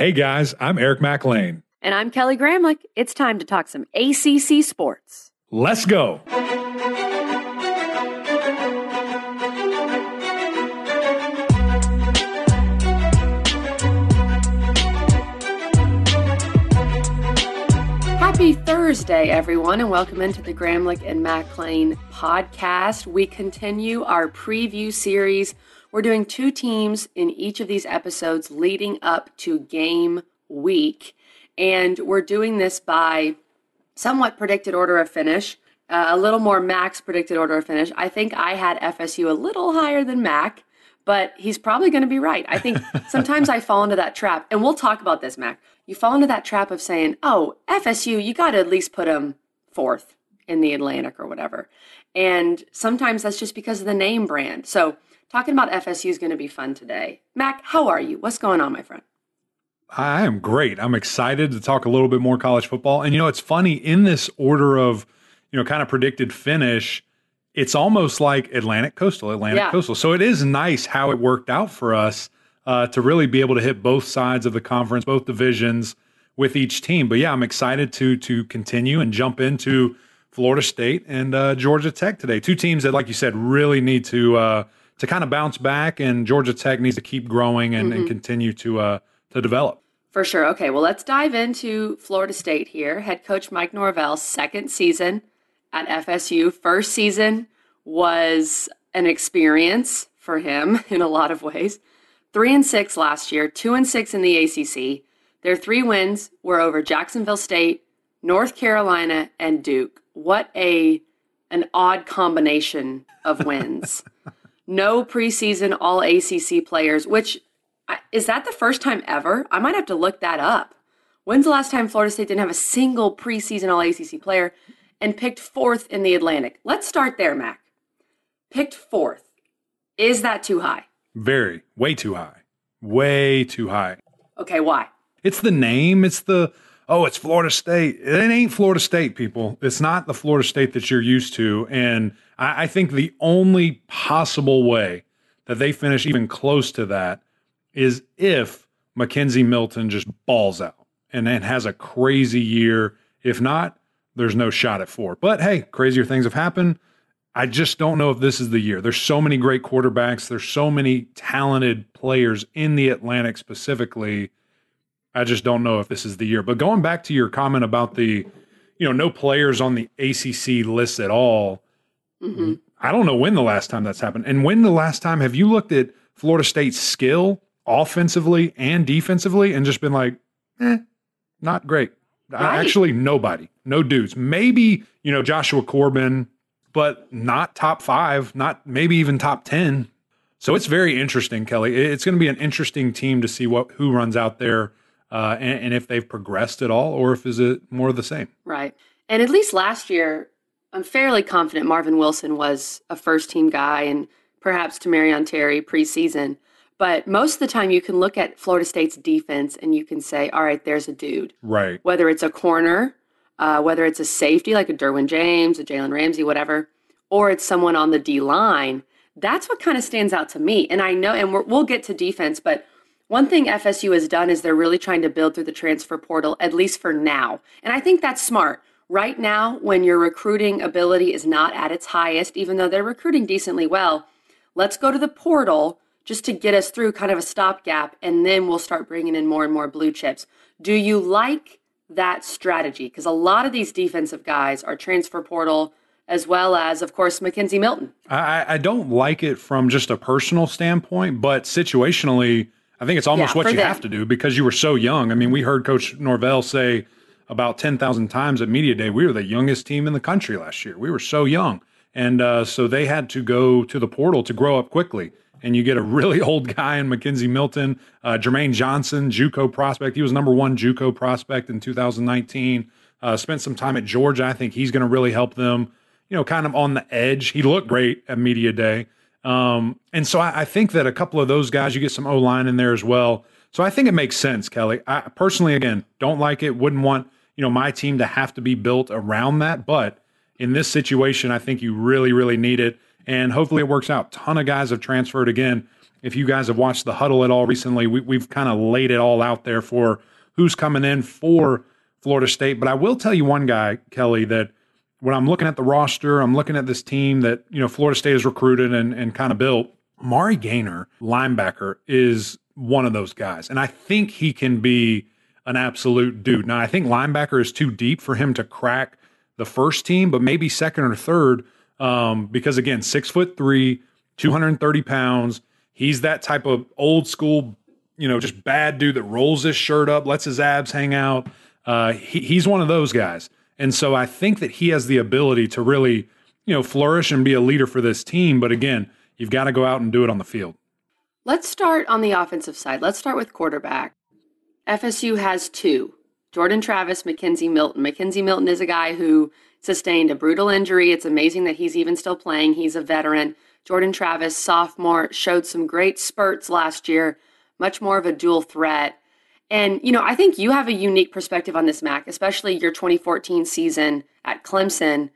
Hey guys, I'm Eric McLean. And I'm Kelly Gramlich. It's time to talk some ACC sports. Let's go. Happy Thursday, everyone, and welcome into the Gramlich and McLean podcast. We continue our preview series. We're doing two teams in each of these episodes leading up to game week, and we're doing this by somewhat predicted order of finish, uh, a little more Max predicted order of finish. I think I had FSU a little higher than Mac, but he's probably going to be right. I think sometimes I fall into that trap, and we'll talk about this, Mac you fall into that trap of saying, oh, FSU, you got to at least put them fourth in the Atlantic or whatever. And sometimes that's just because of the name brand. So talking about FSU is going to be fun today. Mac, how are you? What's going on, my friend? I am great. I'm excited to talk a little bit more college football. And you know, it's funny in this order of, you know, kind of predicted finish, it's almost like Atlantic Coastal, Atlantic yeah. Coastal. So it is nice how it worked out for us uh, to really be able to hit both sides of the conference, both divisions with each team. But yeah, I'm excited to to continue and jump into Florida State and uh, Georgia Tech today. Two teams that, like you said, really need to uh, to kind of bounce back, and Georgia Tech needs to keep growing and, mm-hmm. and continue to uh, to develop. For sure. Okay, well, let's dive into Florida State here. Head coach Mike Norvell's second season at FSU. First season was an experience for him in a lot of ways three and six last year, two and six in the ACC. Their three wins were over Jacksonville State, North Carolina, and Duke. What a an odd combination of wins. no preseason All ACC players. Which is that the first time ever? I might have to look that up. When's the last time Florida State didn't have a single preseason All ACC player and picked fourth in the Atlantic? Let's start there, Mac. Picked fourth. Is that too high? Very, way too high. Way too high. Okay, why? It's the name. It's the, oh, it's Florida State. It ain't Florida State, people. It's not the Florida State that you're used to. And I, I think the only possible way that they finish even close to that is if McKenzie Milton just balls out and then has a crazy year. If not, there's no shot at four. But hey, crazier things have happened. I just don't know if this is the year. There's so many great quarterbacks. There's so many talented players in the Atlantic specifically. I just don't know if this is the year. But going back to your comment about the, you know, no players on the ACC list at all. Mm-hmm. I don't know when the last time that's happened. And when the last time have you looked at Florida State's skill offensively and defensively and just been like, eh, not great. Right. Actually, nobody, no dudes. Maybe, you know, Joshua Corbin, but not top five, not maybe even top 10. So it's very interesting, Kelly. It's going to be an interesting team to see what who runs out there uh, and, and if they've progressed at all or if is it more of the same. Right. And at least last year, I'm fairly confident Marvin Wilson was a first team guy and perhaps Tamorrion Terry preseason. But most of the time, you can look at Florida State's defense and you can say, all right, there's a dude. Right. Whether it's a corner uh, whether it's a safety like a Derwin James, a Jalen Ramsey, whatever, or it's someone on the D line. That's what kind of stands out to me. And I know, and we will get to defense, but one thing FSU has done is they're really trying to build through the transfer portal, at least for now. And I think that's smart. Right now, when your recruiting ability is not at its highest, even though they're recruiting decently well, let's go to the portal just to get us through kind of a stopgap, and then we'll start bringing in more and more blue chips. Do you like that strategy because a lot of these defensive guys are transfer portal as well as, of course, McKenzie Milton. I, I don't like it from just a personal standpoint, but situationally, I think it's almost yeah, what you them. have to do because you were so young. I mean, we heard Coach Norvell say about 10,000 times at Media Day, we were the youngest team in the country last year. We were so young. And uh, so they had to go to the portal to grow up quickly and you get a really old guy in McKenzie Milton, uh, Jermaine Johnson, JUCO prospect. He was number one JUCO prospect in 2019. Uh, spent some time at Georgia. I think he's going to really help them. You know, kind of on the edge. He looked great at media day, um, and so I, I, think that a couple of those guys, you get some O line in there as well. So I think it makes sense, Kelly. I personally, again, don't like it. Wouldn't want you know my team to have to be built around that, but in this situation, I think you really, really need it and hopefully it works out. Ton of guys have transferred again. if you guys have watched the huddle at all recently, we, we've kind of laid it all out there for who's coming in for Florida State. But I will tell you one guy, Kelly, that when I'm looking at the roster, I'm looking at this team that, you know, Florida State has recruited and, and kind of built. Mari Gainer, linebacker, is one of those guys. And I think he can be an absolute dude. Now, I think linebacker is too deep for him to crack the first team, but maybe second or third. Um, because again, six foot three, 230 pounds. He's that type of old school, you know, just bad dude that rolls his shirt up, lets his abs hang out. Uh, he, he's one of those guys. And so I think that he has the ability to really, you know, flourish and be a leader for this team. But again, you've got to go out and do it on the field. Let's start on the offensive side. Let's start with quarterback. FSU has two Jordan Travis, McKenzie Milton. McKenzie Milton is a guy who sustained a brutal injury. It's amazing that he's even still playing. He's a veteran. Jordan Travis, sophomore, showed some great spurts last year, much more of a dual threat. And, you know, I think you have a unique perspective on this, Mac, especially your 2014 season at Clemson.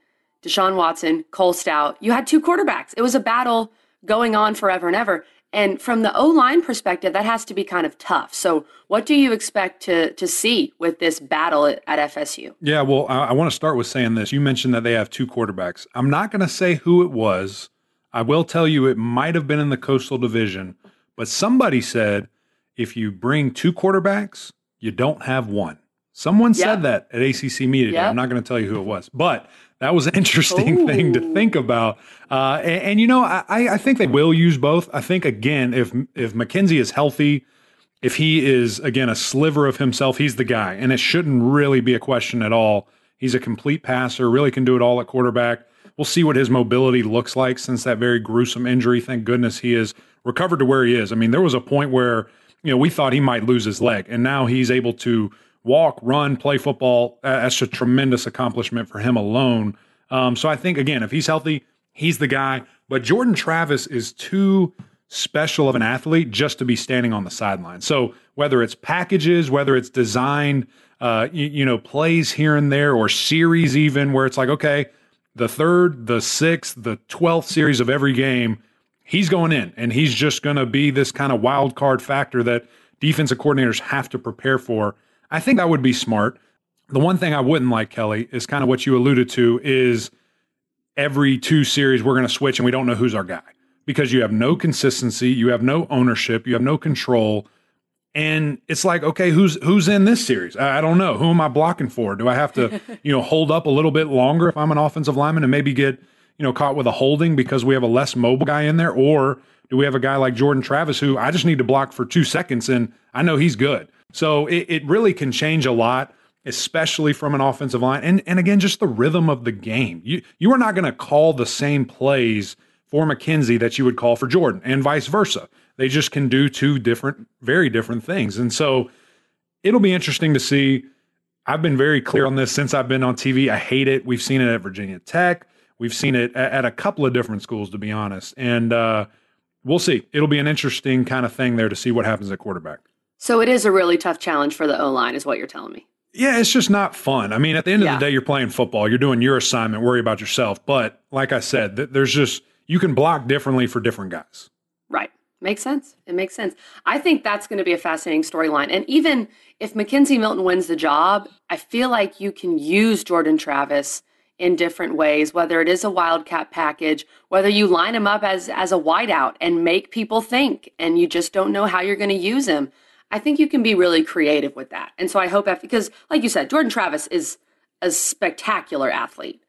Deshaun Watson, Cole Stoudt. You had two quarterbacks. It was a battle going on forever and ever. And from the O line perspective, that has to be kind of tough. So, what do you expect to to see with this battle at, at FSU? Yeah, well, I, I want to start with saying this. You mentioned that they have two quarterbacks. I'm not going to say who it was. I will tell you it might have been in the Coastal Division, but somebody said if you bring two quarterbacks, you don't have one. Someone yep. said that at ACC media. Yep. I'm not going to tell you who it was, but that was an interesting Ooh. thing to think about. Uh, and, and, you know, I, I think they will use both. I think again, if if McKenzie is healthy, if he is again a sliver of himself, he's the guy, and it shouldn't really be a question at all. He's a complete passer, really can do it all at quarterback. We'll see what his mobility looks like since that very gruesome injury. Thank goodness he is recovered to where he is. I mean, there was a point where you know we thought he might lose his leg, and now he's able to walk, run, play football. That's a tremendous accomplishment for him alone. Um, so I think again, if he's healthy, he's the guy. But Jordan Travis is too special of an athlete just to be standing on the sideline. So whether it's packages, whether it's designed, uh, you, you know, plays here and there, or series even where it's like, okay, the third, the sixth, the twelfth series of every game, he's going in, and he's just going to be this kind of wild card factor that defensive coordinators have to prepare for. I think that would be smart. The one thing I wouldn't like, Kelly, is kind of what you alluded to is every two series we're going to switch and we don't know who's our guy because you have no consistency, you have no ownership, you have no control. And it's like, okay, who's who's in this series? I, I don't know. Who am I blocking for? Do I have to, you know, hold up a little bit longer if I'm an offensive lineman and maybe get, you know, caught with a holding because we have a less mobile guy in there? Or do we have a guy like Jordan Travis who I just need to block for two seconds and I know he's good? So it, it really can change a lot, especially from an offensive line. And and again, just the rhythm of the game. You you are not going to call the same plays for McKenzie that you would call for Jordan, and vice versa. They just can do two different, very different things. And so it'll be interesting to see. I've been very clear on this since I've been on TV. I hate it. We've seen it at Virginia Tech. We've seen it at, at a couple of different schools, to be honest. And uh, we'll see. It'll be an interesting kind of thing there to see what happens at quarterback. So it is a really tough challenge for the O line, is what you're telling me. Yeah, it's just not fun. I mean, at the end yeah. of the day, you're playing football. You're doing your assignment. Worry about yourself. But like I said, there's just you can block differently for different guys. Right. Makes sense. It makes sense. I think that's going to be a fascinating storyline. And even if McKenzie Milton wins the job, I feel like you can use Jordan Travis in different ways, whether it is a wildcat package, whether you line him up as as a wideout and make people think and you just don't know how you're going to use him. I think you can be really creative with that. And so I hope, because like you said, Jordan Travis is a spectacular athlete.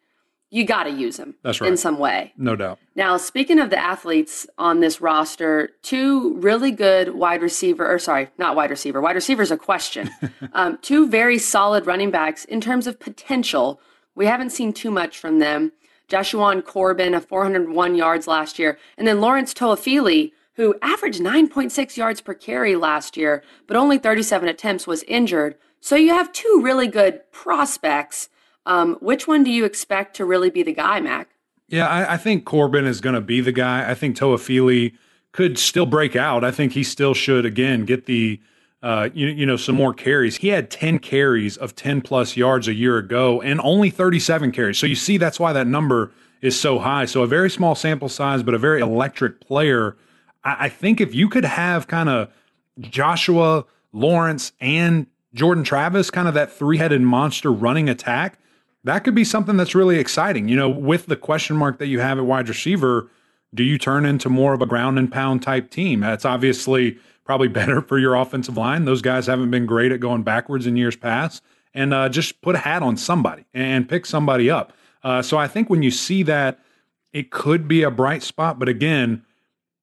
You got to use him That's right. in some way. No doubt. Now, speaking of the athletes on this roster, two really good wide receiver, or sorry, not wide receiver. Wide receiver is a question. um, two very solid running backs in terms of potential. We haven't seen too much from them. Jashaun Corbin, a 401 yards last year, and then Lawrence Toafili, who averaged 9.6 yards per carry last year, but only 37 attempts, was injured. So you have two really good prospects. Um, which one do you expect to really be the guy, Mac? Yeah, I, I think Corbin is going to be the guy. I think Toafili could still break out. I think he still should again get the uh, you, you know some more carries. He had 10 carries of 10 plus yards a year ago and only 37 carries. So you see that's why that number is so high. So a very small sample size, but a very electric player I, I think if you could have kind of Joshua, Lawrence, and Jordan Travis, kind of that three headed monster running attack, that could be something that's really exciting. You know, with the question mark that you have at wide receiver, do you turn into more of a ground and pound type team? That's obviously probably better for your offensive line. Those guys haven't been great at going backwards in years past. And uh, just put a hat on somebody and pick somebody up. Uh, so I think when you see that, it could be a bright spot. But again,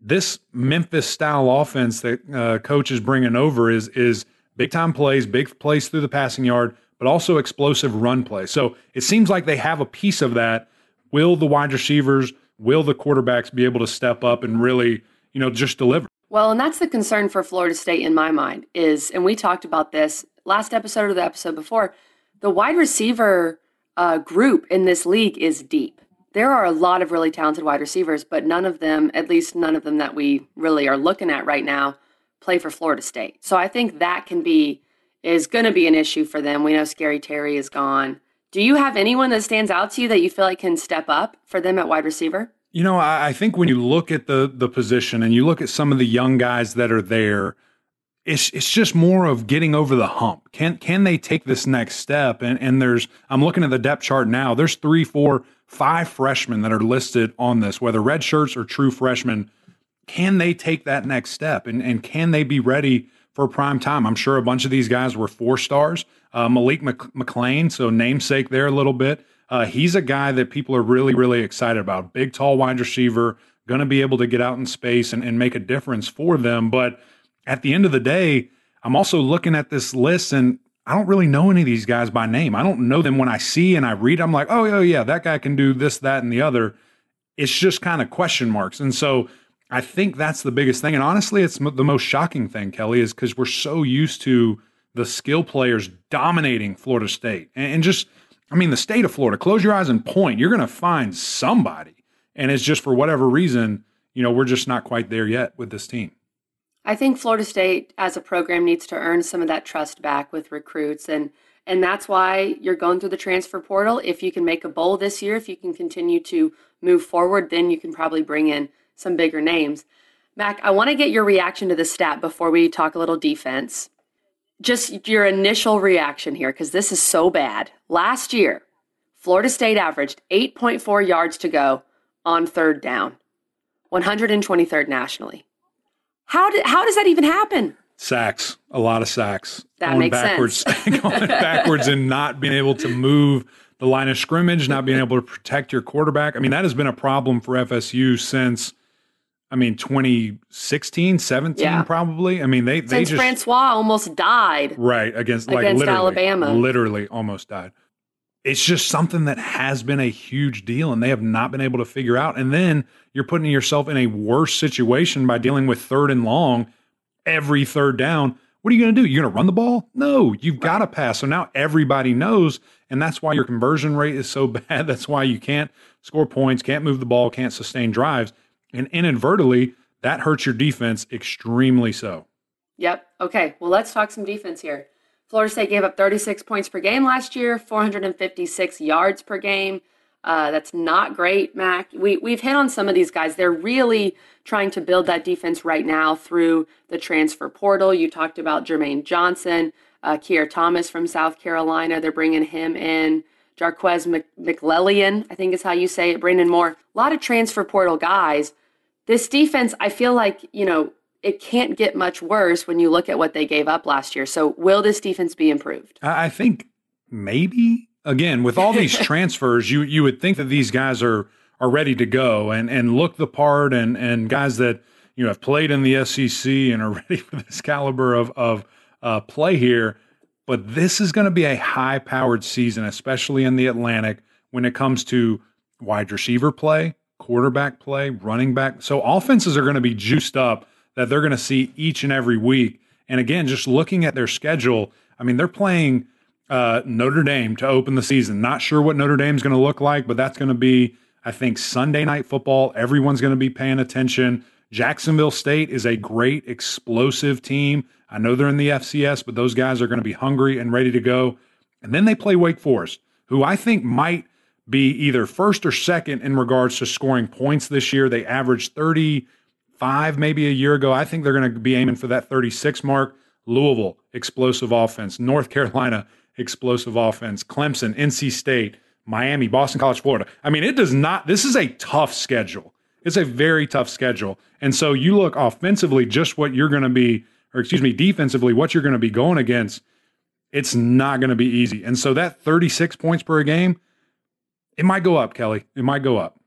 this Memphis style offense that uh, coach is bringing over is is big time plays, big plays through the passing yard, but also explosive run play. So it seems like they have a piece of that. Will the wide receivers, will the quarterbacks be able to step up and really, you know, just deliver? Well, and that's the concern for Florida State in my mind is, and we talked about this last episode or the episode before, the wide receiver uh, group in this league is deep. There are a lot of really talented wide receivers, but none of them, at least none of them that we really are looking at right now, play for Florida State. So I think that can be is going to be an issue for them. We know Scary Terry is gone. Do you have anyone that stands out to you that you feel like can step up for them at wide receiver? You know, I, I think when you look at the the position and you look at some of the young guys that are there, it's it's just more of getting over the hump. Can can they take this next step? And and there's I'm looking at the depth chart now. There's three, four, five freshmen that are listed on this, whether red shirts or true freshmen. Can they take that next step? And and can they be ready for prime time? I'm sure a bunch of these guys were four stars. Uh, Malik McClain, so namesake there a little bit. Uh, he's a guy that people are really, really excited about. Big, tall wide receiver, going to be able to get out in space and, and make a difference for them. But at the end of the day, I'm also looking at this list and I don't really know any of these guys by name. I don't know them when I see and I read. I'm like, oh, yeah, yeah, that guy can do this, that, and the other. It's just kind of question marks. And so I think that's the biggest thing. And honestly, it's the most shocking thing, Kelly, is because we're so used to the skill players dominating Florida State and, just – I mean, the state of Florida, close your eyes and point. You're going to find somebody. And it's just for whatever reason, you know, we're just not quite there yet with this team. I think Florida State as a program needs to earn some of that trust back with recruits and and that's why you're going through the transfer portal. If you can make a bowl this year, if you can continue to move forward, then you can probably bring in some bigger names. Mac, I want to get your reaction to the stat before we talk a little defense just your initial reaction here, because this is so bad. Last year, Florida State averaged 8.4 yards to go on third down, 123rd nationally. How, did, how does that even happen? Sacks, a lot of sacks. That going makes backwards, sense. going backwards and not being able to move the line of scrimmage, not being able to protect your quarterback. I mean, that has been a problem for FSU since I mean, 2016, 17, yeah. probably. I mean, they, they Since just. Francois almost died. Right. Against, like, against literally, Alabama. Literally almost died. It's just something that has been a huge deal and they have not been able to figure out. And then you're putting yourself in a worse situation by dealing with third and long every third down. What are you going to do? You're going to run the ball? No, you've right. got to pass. So now everybody knows. And that's why your conversion rate is so bad. That's why you can't score points, can't move the ball, can't sustain drives and inadvertently, that hurts your defense extremely so. Yep. Okay. Well, let's talk some defense here. Florida State gave up 36 points per game last year, 456 yards per game. Uh, that's not great, Mac. We, we've hit on some of these guys. They're really trying to build that defense right now through the transfer portal. You talked about Jermaine Johnson, uh, Keir Thomas from South Carolina. They're bringing him in. Jarques McClellion, I think is how you say it. Brandon Moore. A lot of transfer portal guys this defense, I feel like, you know, it can't get much worse when you look at what they gave up last year. So, will this defense be improved? I think maybe. Again, with all these transfers, you you would think that these guys are are ready to go and and look the part and and guys that you know have played in the SEC and are ready for this caliber of of uh, play here. But this is going to be a high powered season, especially in the Atlantic when it comes to wide receiver play, quarterback play, running back. So offenses are going to be juiced up that they're going to see each and every week. And again, just looking at their schedule, I mean, they're playing uh, Notre Dame to open the season. Not sure what Notre Dame's going to look like, but that's going to be, I think, Sunday night football. Everyone's going to be paying attention. Jacksonville State is a great, explosive team. I know they're in the FCS, but those guys are going to be hungry and ready to go. And then they play Wake Forest, who I think might be either first or second in regards to scoring points this year. They averaged 35 35 maybe a year ago. I think they're going to be aiming for that 36 mark. Louisville, explosive offense. North Carolina, explosive offense. Clemson, NC State, Miami, Boston College, Florida. I mean, it does not, this is a tough schedule. It's a very tough schedule. And so you look offensively, just what you're going to be, or excuse me, defensively, what you're going to be going against, it's not going to be easy. And so that 36 points per game, it might go up, Kelly. It might go up.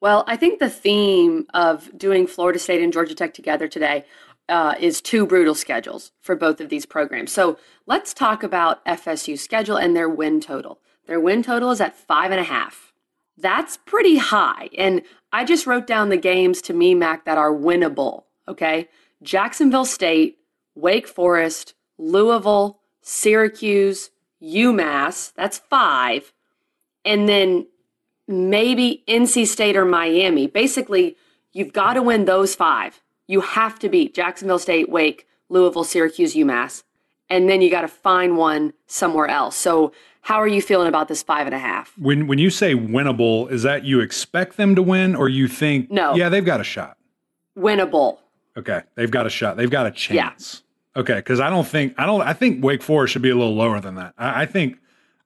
Well, I think the theme of doing Florida State and Georgia Tech together today uh, is two brutal schedules for both of these programs. So let's talk about FSU's schedule and their win total. Their win total is at five and a half. That's pretty high. And I just wrote down the games to me, Mac, that are winnable. Okay. Jacksonville State, Wake Forest, Louisville, Syracuse, UMass. That's five. And then maybe NC State or Miami. Basically, you've got to win those five. You have to beat Jacksonville State, Wake, Louisville, Syracuse, UMass. And then you got to find one somewhere else. So, how are you feeling about this five and a half? When when you say winnable, is that you expect them to win, or you think, no, yeah, they've got a shot? Winnable. Okay, they've got a shot. They've got a chance. Yeah. Okay, because I don't think I don't. I think Wake Forest should be a little lower than that. I, I think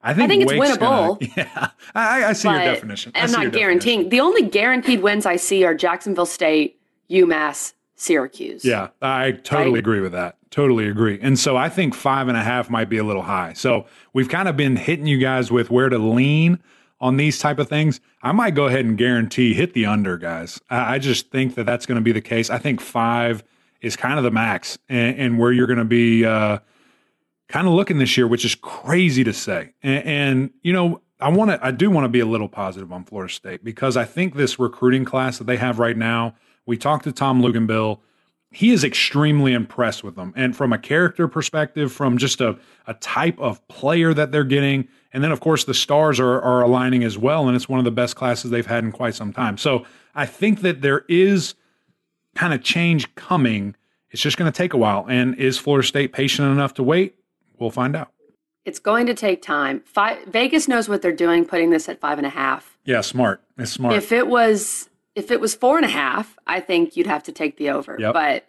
I think, I think it's winnable. Gonna, yeah, I, I see your definition. I I'm not guaranteeing. Definition. The only guaranteed wins I see are Jacksonville State, UMass, Syracuse. Yeah, I totally right? agree with that. Totally agree. And so I think five and a half might be a little high. So we've kind of been hitting you guys with where to lean on these type of things. I might go ahead and guarantee hit the under, guys. I, I just think that that's going to be the case. I think five is kind of the max, and, and where you're going to be. Uh, kind of looking this year, which is crazy to say. And, and you know, I want to, I do want to be a little positive on Florida State because I think this recruiting class that they have right now. We talked to Tom Luginbill. He is extremely impressed with them. And from a character perspective, from just a, a type of player that they're getting. And then, of course, the stars are, are aligning as well. And it's one of the best classes they've had in quite some time. So I think that there is kind of change coming. It's just going to take a while. And is Florida State patient enough to wait? We'll find out. It's going to take time. Five, Vegas knows what they're doing, putting this at five and a half. Yeah, smart. It's smart. If it was if it was four and a half, I think you'd have to take the over. Yep. But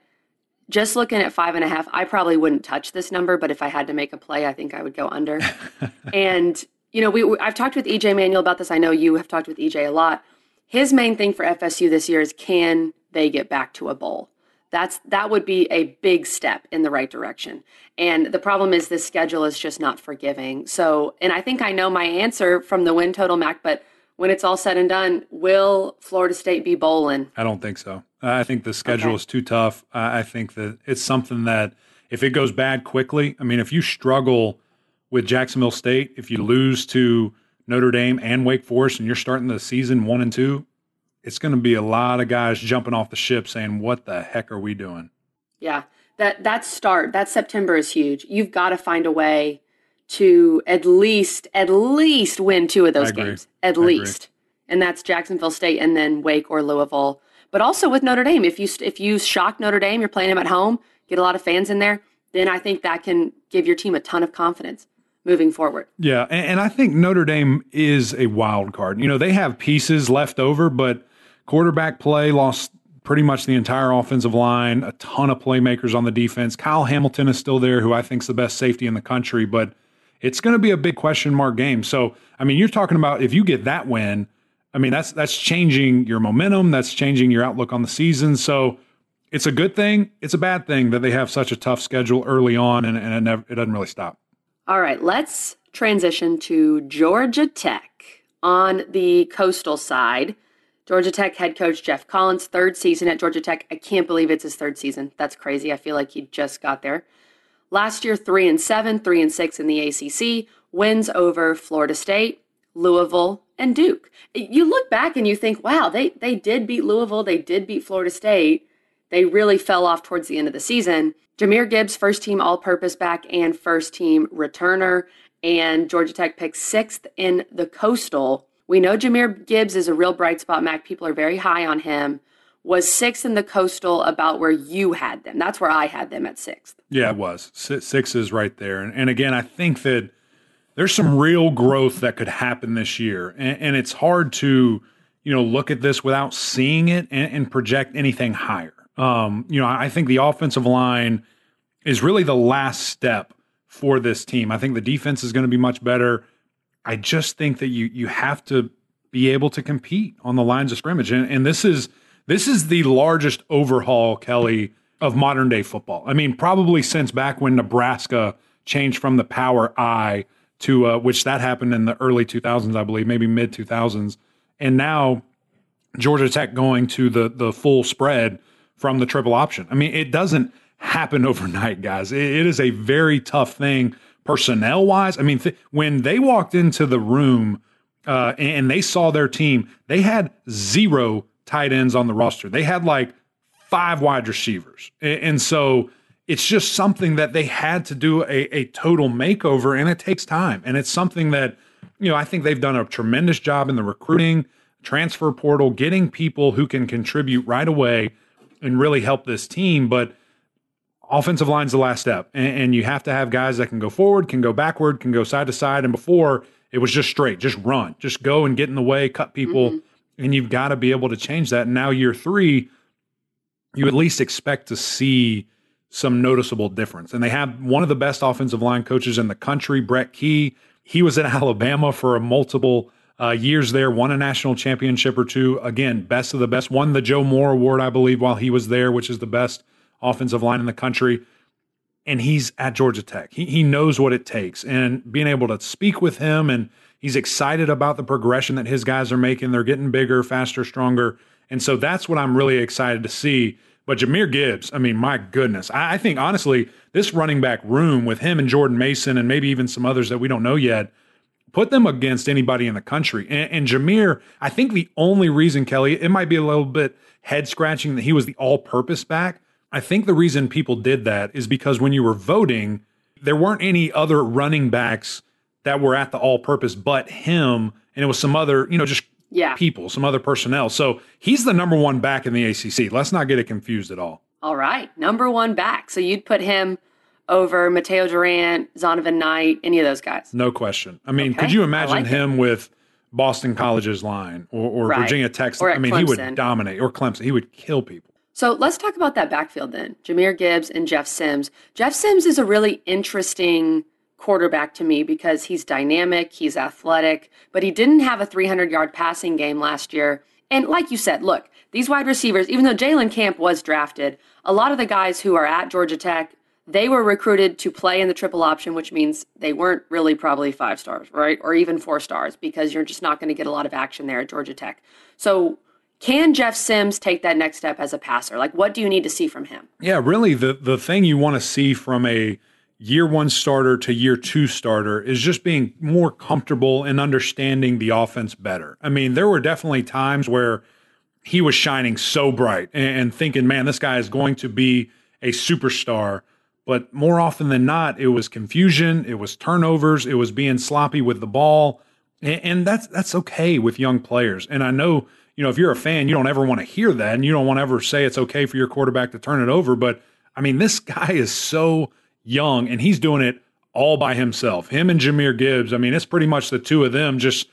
just looking at five and a half, I probably wouldn't touch this number. But if I had to make a play, I think I would go under. and you know, we, we I've talked with EJ Manuel about this. I know you have talked with EJ a lot. His main thing for FSU this year is can they get back to a bowl? That's that would be a big step in the right direction. And the problem is this schedule is just not forgiving. So, and I think I know my answer from the win total, Mac, but when it's all said and done, will Florida State be bowling? I don't think so. I think the schedule okay. is too tough. I think that it's something that if it goes bad quickly, I mean, if you struggle with Jacksonville State, if you lose to Notre Dame and Wake Forest and you're starting the season one and two, it's going to be a lot of guys jumping off the ship saying, "What the heck are we doing?" Yeah, that that start that September is huge. You've got to find a way to at least at least win two of those games at I least, agree. and that's Jacksonville State and then Wake or Louisville. But also with Notre Dame, if you if you shock Notre Dame, you're playing them at home, get a lot of fans in there, then I think that can give your team a ton of confidence moving forward. Yeah, and, and I think Notre Dame is a wild card. You know, they have pieces left over, but Quarterback play lost pretty much the entire offensive line, a ton of playmakers on the defense. Kyle Hamilton is still there, who I think is the best safety in the country, but it's going to be a big question mark game. So, I mean, you're talking about if you get that win, I mean, that's that's changing your momentum, that's changing your outlook on the season. So, it's a good thing. It's a bad thing that they have such a tough schedule early on, and, and it, never, it doesn't really stop. All right, let's transition to Georgia Tech on the coastal side. Georgia Tech head coach Geoff Collins, third season at Georgia Tech. I can't believe it's his third season. That's crazy. I feel like he just got there. Last year, three and seven, three and six in the ACC, wins over Florida State, Louisville, and Duke. You look back and you think, wow, they they did beat Louisville, they did beat Florida State. They really fell off towards the end of the season. Jahmyr Gibbs, first team all purpose back and first team returner. And Georgia Tech picked sixth in the Coastal we know Jahmyr Gibbs is a real bright spot, Mac. People are very high on him. Was six in the coastal about where you had them? That's where I had them at sixth. Yeah, it was. Six is right there. And, and again, I think that there's some real growth that could happen this year. And, and it's hard to, you know, look at this without seeing it and, and project anything higher. Um, you know, I think the offensive line is really the last step for this team. I think the defense is going to be much better. I just think that you you have to be able to compete on the lines of scrimmage, and, and this is this is the largest overhaul, Kelly, of modern day football. I mean, probably since back when Nebraska changed from the power I to uh, which that happened in the early 2000s, I believe, maybe mid 2000s, and now Georgia Tech going to the the full spread from the triple option. I mean, it doesn't happen overnight, guys. it, it is a very tough thing personnel wise. I mean, th- when they walked into the room uh, and they saw their team, they had zero tight ends on the roster. They had like five wide receivers. And, and so it's just something that they had to do a, a total makeover, and it takes time. And it's something that, you know, I think they've done a tremendous job in the recruiting, transfer portal, getting people who can contribute right away and really help this team. But offensive line's the last step. And, and, you have to have guys that can go forward, can go backward, can go side to side. And before it was just straight, just run, just go and get in the way, cut people. Mm-hmm. And you've got to be able to change that. And now, year three, you at least expect to see some noticeable difference. And they have one of the best offensive line coaches in the country, Brent Key. He was in Alabama for a multiple uh, years there, won a national championship or two. Again, best of the best. Won the Joe Moore Award, I believe, while he was there, which is the best offensive line in the country. And he's at Georgia Tech. He, he knows what it takes. And being able to speak with him, and he's excited about the progression that his guys are making. They're getting bigger, faster, stronger. And so that's what I'm really excited to see. But Jahmyr Gibbs, I mean, my goodness. I, I think, honestly, this running back room with him and Jordan Mason and maybe even some others that we don't know yet – put them against anybody in the country. And, and Jahmyr, I think the only reason, Kelly, it might be a little bit head scratching that he was the all purpose back. I think the reason people did that is because when you were voting, there weren't any other running backs that were at the all purpose but him. And it was some other, you know, just yeah. people, some other personnel. So he's the number one back in the ACC. Let's not get it confused at all. All right. Number one back. So you'd put him over Mataeo Durant, Zonovan Knight, any of those guys? No question. I mean, okay. could you imagine like him it. with Boston College's line or, or right. Virginia Tech? I mean, Clemson. he would dominate, or Clemson. He would kill people. So let's talk about that backfield then. Jahmyr Gibbs and Jeff Sims. Jeff Sims is a really interesting quarterback to me because he's dynamic, he's athletic, but he didn't have a 300 yard passing game last year. And like you said, look, these wide receivers, even though Jalen Camp was drafted, a lot of the guys who are at Georgia Tech they were recruited to play in the triple option, which means they weren't really probably five stars, right? Or even four stars because you're just not going to get a lot of action there at Georgia Tech. So, can Jeff Sims take that next step as a passer? Like, what do you need to see from him? Yeah, really, the, the thing you want to see from a year one starter to year two starter is just being more comfortable and understanding the offense better. I mean, there were definitely times where he was shining so bright and, and thinking, man, this guy is going to be a superstar but more often than not, it was confusion, it was turnovers, it was being sloppy with the ball, and, and that's that's okay with young players. And I know you know if you're a fan, you don't ever want to hear that, and you don't want to ever say it's okay for your quarterback to turn it over. But I mean, this guy is so young, and he's doing it all by himself. Him and Jahmyr Gibbs. I mean, it's pretty much the two of them just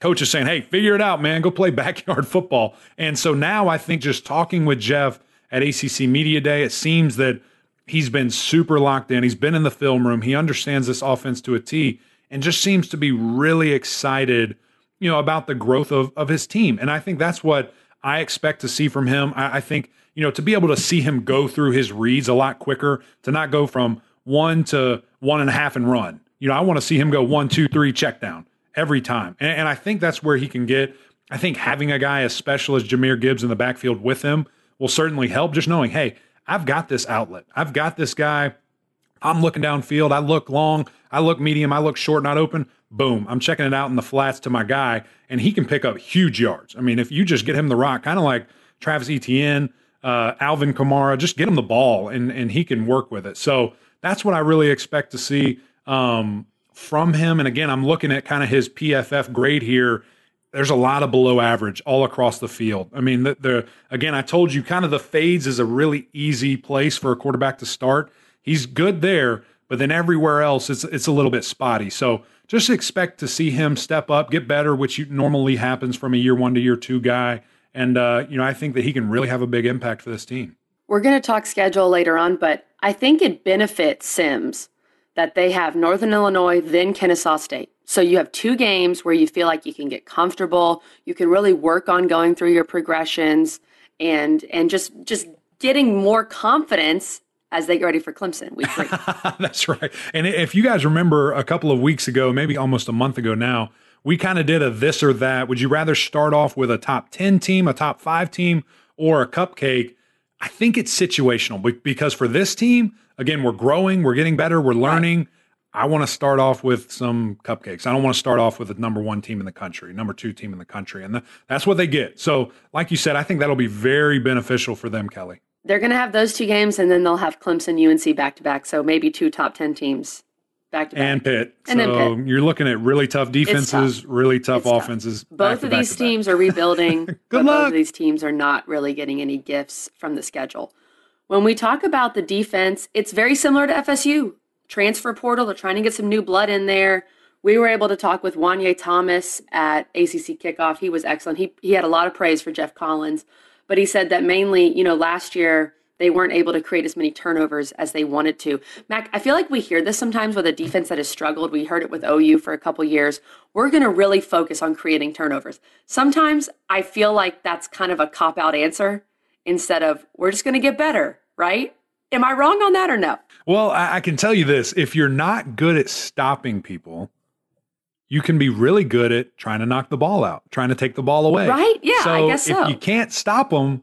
coaches saying, "Hey, figure it out, man. Go play backyard football." And so now I think just talking with Jeff at ACC Media Day, it seems that He's been super locked in. He's been in the film room. He understands this offense to a T and just seems to be really excited, you know, about the growth of, of his team. And I think that's what I expect to see from him. I, I think, you know, to be able to see him go through his reads a lot quicker, to not go from one to one and a half and run. You know, I want to see him go one, two, three, check down every time. And, and I think that's where he can get. I think having a guy as special as Jahmyr Gibbs in the backfield with him will certainly help. Just knowing, hey, I've got this outlet. I've got this guy. I'm looking downfield. I look long. I look medium. I look short, not open. Boom. I'm checking it out in the flats to my guy, and he can pick up huge yards. I mean, if you just get him the rock, kind of like Travis Etienne, uh, Alvin Kamara, just get him the ball, and and he can work with it. So that's what I really expect to see um, from him. And again, I'm looking at kind of his PFF grade here there's a lot of below average all across the field. I mean, the, the, again, I told you, kind of the fades is a really easy place for a quarterback to start. He's good there, but then everywhere else, it's it's a little bit spotty. So just expect to see him step up, get better, which normally happens from a year one to year two guy. And uh, you know, I think that he can really have a big impact for this team. We're going to talk schedule later on, but I think it benefits Sims that they have Northern Illinois, then Kennesaw State. So you have two games where you feel like you can get comfortable, you can really work on going through your progressions and and just just getting more confidence as they get ready for Clemson week three. That's right. And if you guys remember a couple of weeks ago, maybe almost a month ago now, we kind of did a this or that. Would you rather start off with a top 10 team, a top five team, or a cupcake? I think it's situational because for this team, again, we're growing, we're getting better, we're learning. Right. I want to start off with some cupcakes. I don't want to start off with the number one team in the country, number two team in the country. And the, that's what they get. So, like you said, I think that'll be very beneficial for them, Kelly. They're going to have those two games, and then they'll have Clemson, UNC back to back. So maybe two top 10 teams back to back. And Pitt. And so then Pitt. you're looking at really tough defenses, tough. really tough it's offenses. Tough. Both of these teams are rebuilding. Good luck. Both of these teams are not really getting any gifts from the schedule. When we talk about the defense, it's very similar to FSU. Transfer portal, they're trying to get some new blood in there. We were able to talk with Juanyeh Thomas at ACC kickoff. He was excellent. He, he had a lot of praise for Geoff Collins, but he said that mainly, you know, last year they weren't able to create as many turnovers as they wanted to. Mac, I feel like we hear this sometimes with a defense that has struggled. We heard it with OU for a couple years. We're going to really focus on creating turnovers. Sometimes I feel like that's kind of a cop out answer instead of we're just going to get better, right? Am I wrong on that or no? Well, I, I can tell you this if you're not good at stopping people, you can be really good at trying to knock the ball out, trying to take the ball away. Right? Yeah, so I guess so. If you can't stop them,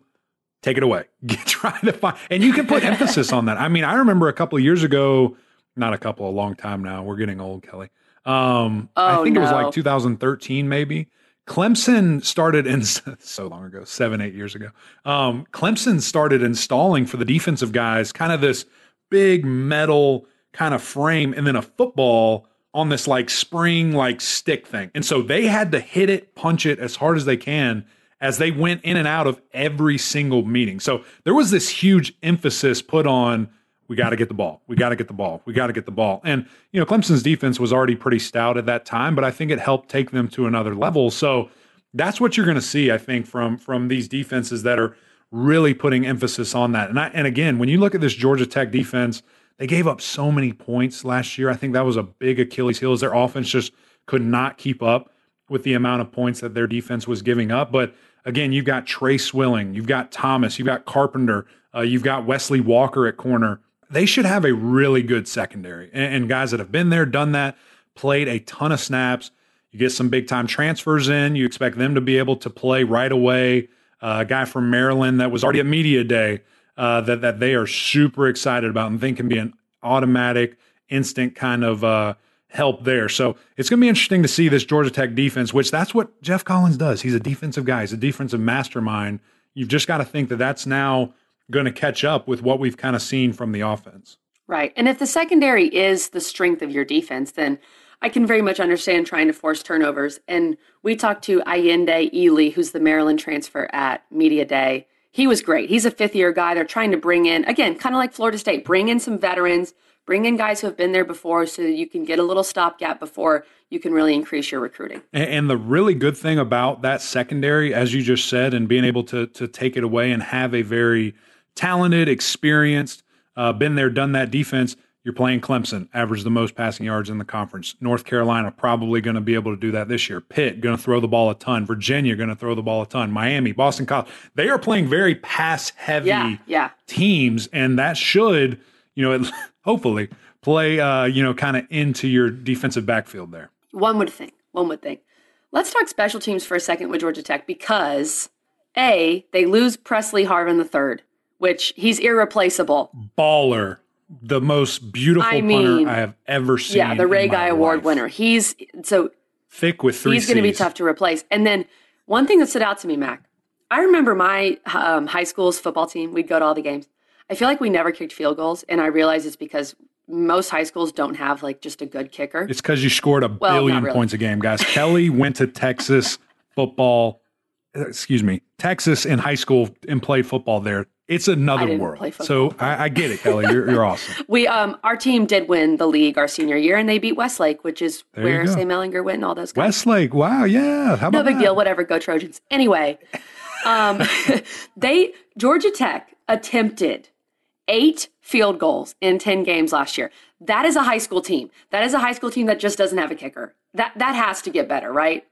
take it away. Get, try to find, and you can put emphasis on that. I mean, I remember a couple of years ago, not a couple, a long time now. We're getting old, Kelly. Um, oh, I think no. it was like 2013, maybe. Clemson started in so long ago, seven, eight years ago. Um, Clemson started installing for the defensive guys kind of this big metal kind of frame and then a football on this like spring like stick thing. And so they had to hit it, punch it as hard as they can as they went in and out of every single meeting. So there was this huge emphasis put on we got to get the ball. We got to get the ball. We got to get the ball. And, you know, Clemson's defense was already pretty stout at that time, but I think it helped take them to another level. So that's what you're going to see, I think, from from these defenses that are really putting emphasis on that. And I, and again, when you look at this Georgia Tech defense, they gave up so many points last year. I think that was a big Achilles heel. Is their offense just could not keep up with the amount of points that their defense was giving up. But again, you've got Tre Swilling, you've got Thomas, you've got Carpenter, uh, you've got Wesley Walker at corner they should have a really good secondary and, and guys that have been there, done that, played a ton of snaps. You get some big time transfers in. You expect them to be able to play right away. Uh, a guy from Maryland that was already at media day uh, that that they are super excited about and think can be an automatic, instant kind of uh, help there. So it's going to be interesting to see this Georgia Tech defense, which that's what Geoff Collins does. He's a defensive guy. He's a defensive mastermind. You've just got to think that that's now going to catch up with what we've kind of seen from the offense. Right. And if the secondary is the strength of your defense, then I can very much understand trying to force turnovers. And we talked to Ayinde Eley, who's the Maryland transfer at Media Day. He was great. He's a fifth year guy. They're trying to bring in, again, kind of like Florida State, bring in some veterans, bring in guys who have been there before so that you can get a little stopgap before you can really increase your recruiting. And, the really good thing about that secondary, as you just said, and being able to to take it away and have a very talented, experienced, uh, been there, done that defense. You're playing Clemson, average the most passing yards in the conference. North Carolina probably going to be able to do that this year. Pitt going to throw the ball a ton. Virginia going to throw the ball a ton. Miami, Boston College. They are playing very pass heavy yeah, yeah. teams, and that should, you know, hopefully play, uh, you know, kind of into your defensive backfield there. One would think. One would think. Let's talk special teams for a second with Georgia Tech because a they lose Pressley Harvin the third which he's irreplaceable. Baller. The most beautiful I mean, punter I have ever seen. Yeah, the Ray Guy Award life. winner. He's so thick with three. He's going to be tough to replace. And then one thing that stood out to me, Mac, I remember my um, high school's football team. We'd go to all the games. I feel like we never kicked field goals, and I realize it's because most high schools don't have like just a good kicker. It's because you scored a well, billion really. points a game, guys. Kelly went to Texas football. Excuse me, Texas in high school and played football there. It's another world. So I, I, get it, Kelly. You're, you're awesome. we um our team did win the league our senior year, and they beat Westlake, which is there where Sam Ehlinger went and all those guys. Westlake, wow, yeah. no big that? deal. Whatever, go Trojans. Anyway, um, they Georgia Tech attempted eight field goals in 10 games last year. That is a high school team. That is a high school team that just doesn't have a kicker. That that has to get better, right?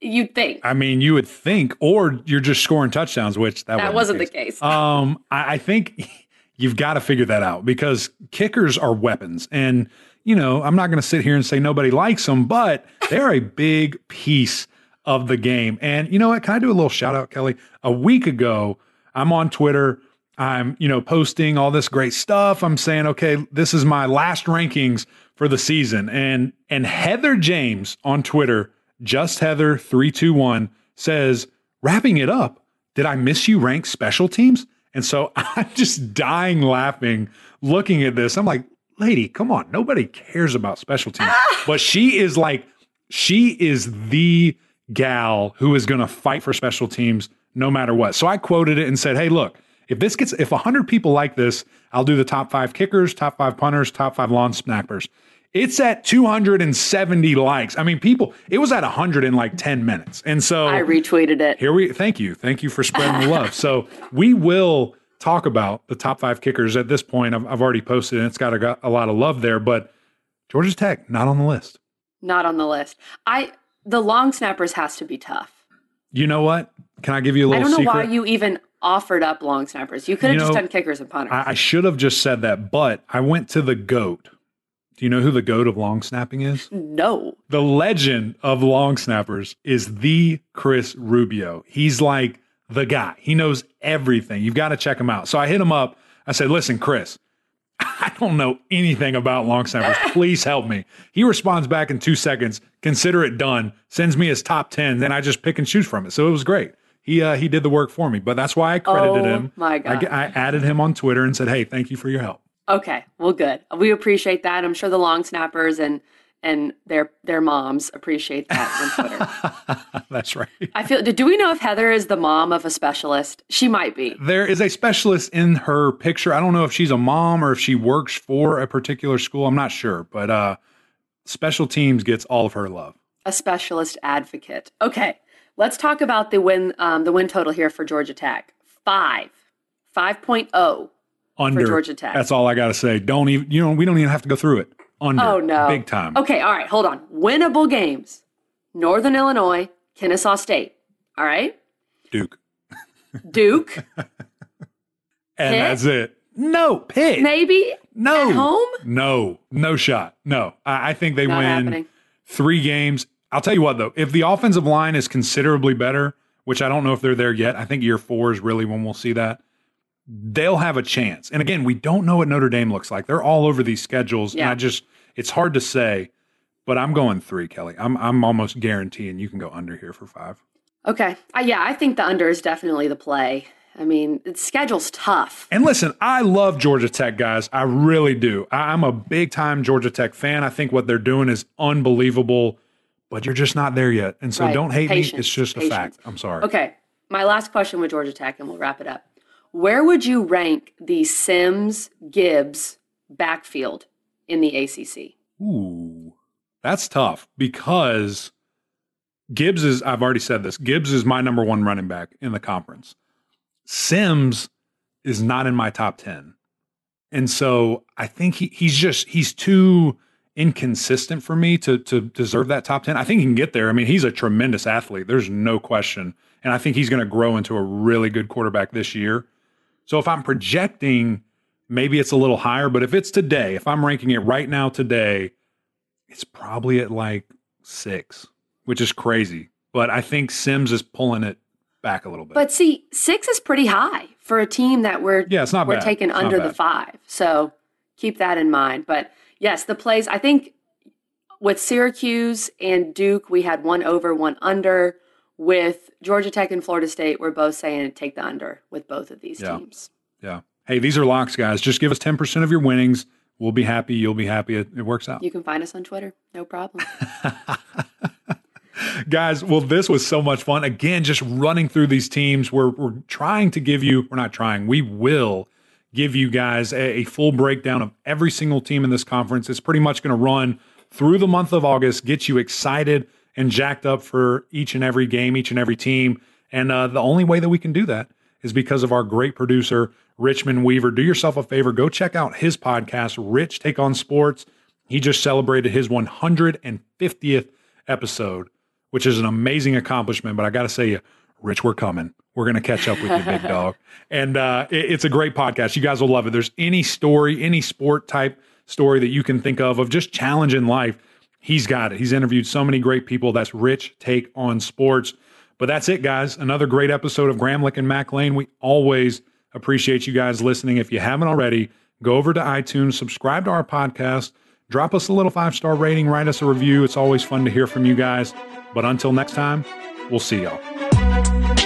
You'd think. I mean, you would think, or you're just scoring touchdowns, which that, that wasn't, the case. The case. um, I, I think you've got to figure that out because kickers are weapons. And, you know, I'm not going to sit here and say nobody likes them, but they're a big piece of the game. And you know what? Can I do a little shout out, Kelly? A week ago, I'm on Twitter. I'm, you know, posting all this great stuff. I'm saying, okay, this is my last rankings for the season. And and Heather James on Twitter, just Heather 321 says, wrapping it up, did I miss you rank special teams? And so I'm just dying laughing looking at this. I'm like, lady, come on. Nobody cares about special teams. but she is like, she is the gal who is going to fight for special teams no matter what. So I quoted it and said, hey, look, if this gets, if 100 people like this, I'll do the top five kickers, top five punters, top five long snappers. It's at 270 likes. I mean, people, it was at 100 in like 10 minutes. And so I retweeted it. Here we, thank you. Thank you for spreading the love. So we will talk about the top five kickers at this point. I've, I've already posted and it's got a, a lot of love there, but Georgia Tech, not on the list. Not on the list. I, the long snappers has to be tough. You know what? Can I give you a little? I don't know secret? why you even offered up long snappers. You could have you know, just done kickers and punters. I, I should have just said that, but I went to the goat. Do you know who the goat of long snapping is? No. The legend of long snappers is the Chris Rubio. He's like the guy. He knows everything. You've got to check him out. So I hit him up. I said, "Listen, Chris, I don't know anything about long snappers. Please help me. He responds back in two seconds, consider it done, sends me his top 10, then I just pick and choose from it. So it was great. He uh, he did the work for me, but that's why I credited oh, him. My God. I, I added him on Twitter and said, hey, thank you for your help. Okay, well, good. We appreciate that. I'm sure the long snappers and and their their moms appreciate that on Twitter. That's right. I feel. Do we know if Heather is the mom of a specialist? She might be. There is a specialist in her picture. I don't know if she's a mom or if she works for a particular school. I'm not sure, but uh, special teams gets all of her love. A specialist advocate. Okay, let's talk about the win. Um, the win total here for Georgia Tech five, five oh under for Georgia Tech. That's all I got to say. Don't even. You know, we don't even have to go through it under. Oh no, big time. Okay, all right, hold on. Winnable games: Northern Illinois, Kennesaw State. All right. Duke. Duke. and Pitt? that's it. No, Pitt. Maybe. No. At home? No. No shot. No. I, I think they Not win happening. three games. I'll tell you what though, if the offensive line is considerably better, which I don't know if they're there yet, I think year four is really when we'll see that they'll have a chance. And again, we don't know what Notre Dame looks like. They're all over these schedules, yeah. and I just it's hard to say. But I'm going three, Kelly. I'm I'm almost guaranteeing you can go under here for five. Okay, uh, yeah, I think the under is definitely the play. I mean, the schedule's tough. And listen, I love Georgia Tech, guys. I really do. I'm a big time Georgia Tech fan. I think what they're doing is unbelievable, but you're just not there yet. And so right. don't hate Patience. me. It's just Patience. a fact. I'm sorry. Okay. My last question with Georgia Tech, and we'll wrap it up. Where would you rank the Sims Gibbs backfield in the ACC? Ooh, that's tough because Gibbs is, I've already said this, Gibbs is my number one running back in the conference. Sims is not in my top 10. And so I think he, he's just, he's too inconsistent for me to, to deserve that top 10. I think he can get there. I mean, he's a tremendous athlete. There's no question. And I think he's going to grow into a really good quarterback this year. So if I'm projecting, maybe it's a little higher, but if it's today, if I'm ranking it right now today, it's probably at like six, which is crazy. But I think Sims is pulling it back a little bit. But see, six is pretty high for a team that we're yeah, it's not we're bad. taking it's under the five. So keep that in mind. But yes, the plays. I think with Syracuse and Duke, we had one over, one under with Georgia Tech and Florida State, we're both saying take the under with both of these yeah. teams. Yeah. Hey, these are locks, guys. Just give us 10% of your winnings. We'll be happy. You'll be happy. It, it works out. You can find us on Twitter. No problem. guys, well, this was so much fun. Again, just running through these teams. We're, we're trying to give you, we're not trying, we will give you guys a, a full breakdown of every single team in this conference. It's pretty much going to run through the month of August, get you excited and jacked up for each and every game, each and every team. And uh, the only way that we can do that is because of our great producer, Richmond Weaver. Do yourself a favor, go check out his podcast, Rich Take on Sports. He just celebrated his 150th episode, which is an amazing accomplishment. But I got to say, you, Rich, we're coming. We're going to catch up with you, big dog. And uh, it, it's a great podcast. You guys will love it. There's any story, any sport type story that you can think of, of just challenge in life. He's got it. He's interviewed so many great people. That's Rich Take on Sports. But that's it, guys. Another great episode of Gramlich and Mac Lane. We always appreciate you guys listening. If you haven't already, go over to iTunes, subscribe to our podcast, drop us a little five star rating, write us a review. It's always fun to hear from you guys. But until next time, we'll see y'all.